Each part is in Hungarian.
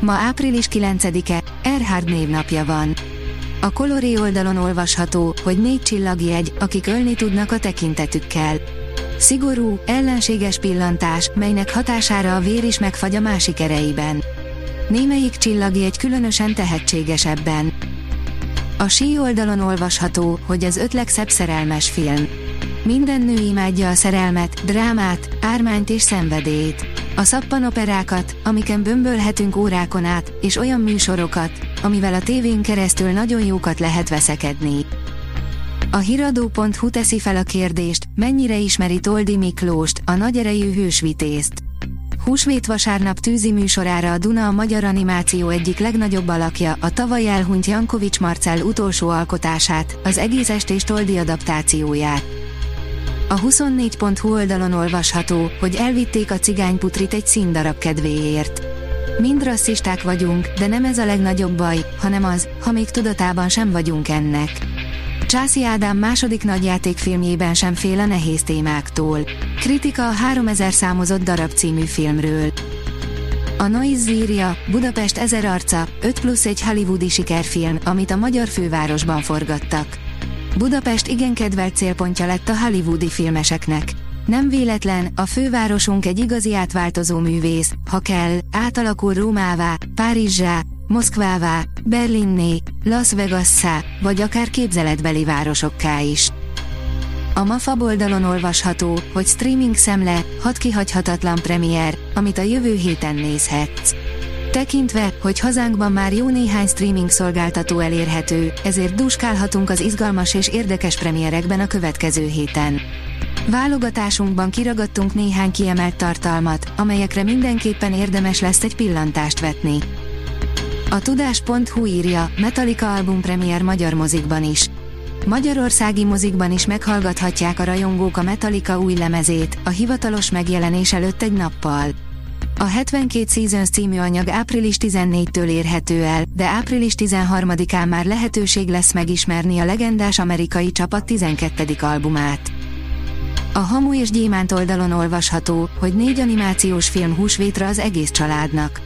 Ma április 9-e, Erhard névnapja van. A Coloré oldalon olvasható, hogy négy csillagjegy, akik ölni tudnak a tekintetükkel. Szigorú, ellenséges pillantás, melynek hatására a vér is megfagy a másik ereiben. Némelyik csillagjegy különösen tehetséges ebben. A sí oldalon olvasható, hogy az öt legszebb szerelmes film. Minden nő imádja a szerelmet, drámát, ármányt és szenvedélyt a szappanoperákat, amiken bömbölhetünk órákon át, és olyan műsorokat, amivel a tévén keresztül nagyon jókat lehet veszekedni. A hiradó.hu teszi fel a kérdést, mennyire ismeri Toldi Miklóst, a nagyerejű hősvitézt. Húsvét vasárnap tűzi műsorára a Duna a magyar animáció egyik legnagyobb alakja, a tavaly elhunyt Jankovics Marcell utolsó alkotását, az egész estés Toldi adaptációját. A 24.hu oldalon olvasható, hogy elvitték a cigányputrit egy színdarab kedvéért. Mind rasszisták vagyunk, de nem ez a legnagyobb baj, hanem az, ha még tudatában sem vagyunk ennek. Császi Ádám második nagyjátékfilmjében sem fél a nehéz témáktól. Kritika a 3000 számozott darab című filmről. A Noise írja, Budapest ezer arca, 5 plusz egy hollywoodi sikerfilm, amit a magyar fővárosban forgattak. Budapest igen kedvelt célpontja lett a hollywoodi filmeseknek. Nem véletlen, a fővárosunk egy igazi átváltozó művész, ha kell, átalakul Rómává, Párizsá, Moszkvává, Berlinné, Las Vegassá, vagy akár képzeletbeli városokká is. A MAFA oldalon olvasható, hogy streaming szemle, hat kihagyhatatlan premier, amit a jövő héten nézhetsz. Tekintve, hogy hazánkban már jó néhány streaming szolgáltató elérhető, ezért duskálhatunk az izgalmas és érdekes premierekben a következő héten. Válogatásunkban kiragadtunk néhány kiemelt tartalmat, amelyekre mindenképpen érdemes lesz egy pillantást vetni. A tudás.hu írja, Metallica album premier magyar mozikban is. Magyarországi mozikban is meghallgathatják a rajongók a Metallica új lemezét, a hivatalos megjelenés előtt egy nappal. A 72 Seasons című anyag április 14-től érhető el, de április 13-án már lehetőség lesz megismerni a legendás amerikai csapat 12. albumát. A Hamu és Gyémánt oldalon olvasható, hogy négy animációs film húsvétra az egész családnak.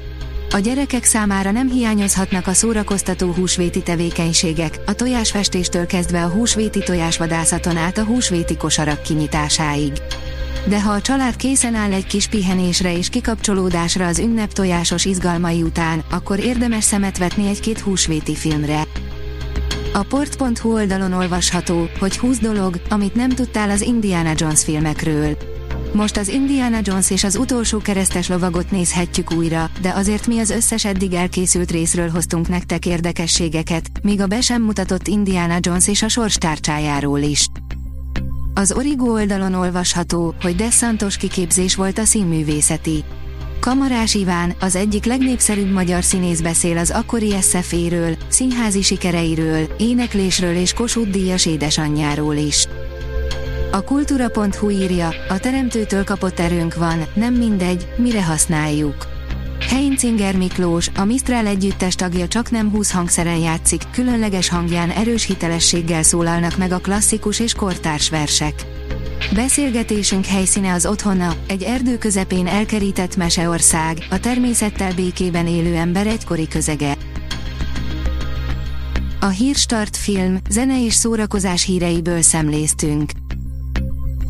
A gyerekek számára nem hiányozhatnak a szórakoztató húsvéti tevékenységek, a tojásfestéstől kezdve a húsvéti tojásvadászaton át a húsvéti kosarak kinyitásáig de ha a család készen áll egy kis pihenésre és kikapcsolódásra az ünnep tojásos izgalmai után, akkor érdemes szemet vetni egy-két húsvéti filmre. A port.hu oldalon olvasható, hogy 20 dolog, amit nem tudtál az Indiana Jones filmekről. Most az Indiana Jones és az utolsó keresztes lovagot nézhetjük újra, de azért mi az összes eddig elkészült részről hoztunk nektek érdekességeket, míg a be sem mutatott Indiana Jones és a sorstárcsájáról is. Az Origo oldalon olvasható, hogy Desszantos kiképzés volt a színművészeti. Kamarás Iván, az egyik legnépszerűbb magyar színész beszél az akkori SZF-éről, színházi sikereiről, éneklésről és Kossuth Díjas édesanyjáról is. A kultúra.hu írja, a teremtőtől kapott erőnk van, nem mindegy, mire használjuk. Heinzinger Miklós, a Mistral együttes tagja csak nem 20 hangszeren játszik, különleges hangján erős hitelességgel szólalnak meg a klasszikus és kortárs versek. Beszélgetésünk helyszíne az otthona, egy erdő közepén elkerített meseország, a természettel békében élő ember egykori közege. A Hírstart film, zene és szórakozás híreiből szemléztünk.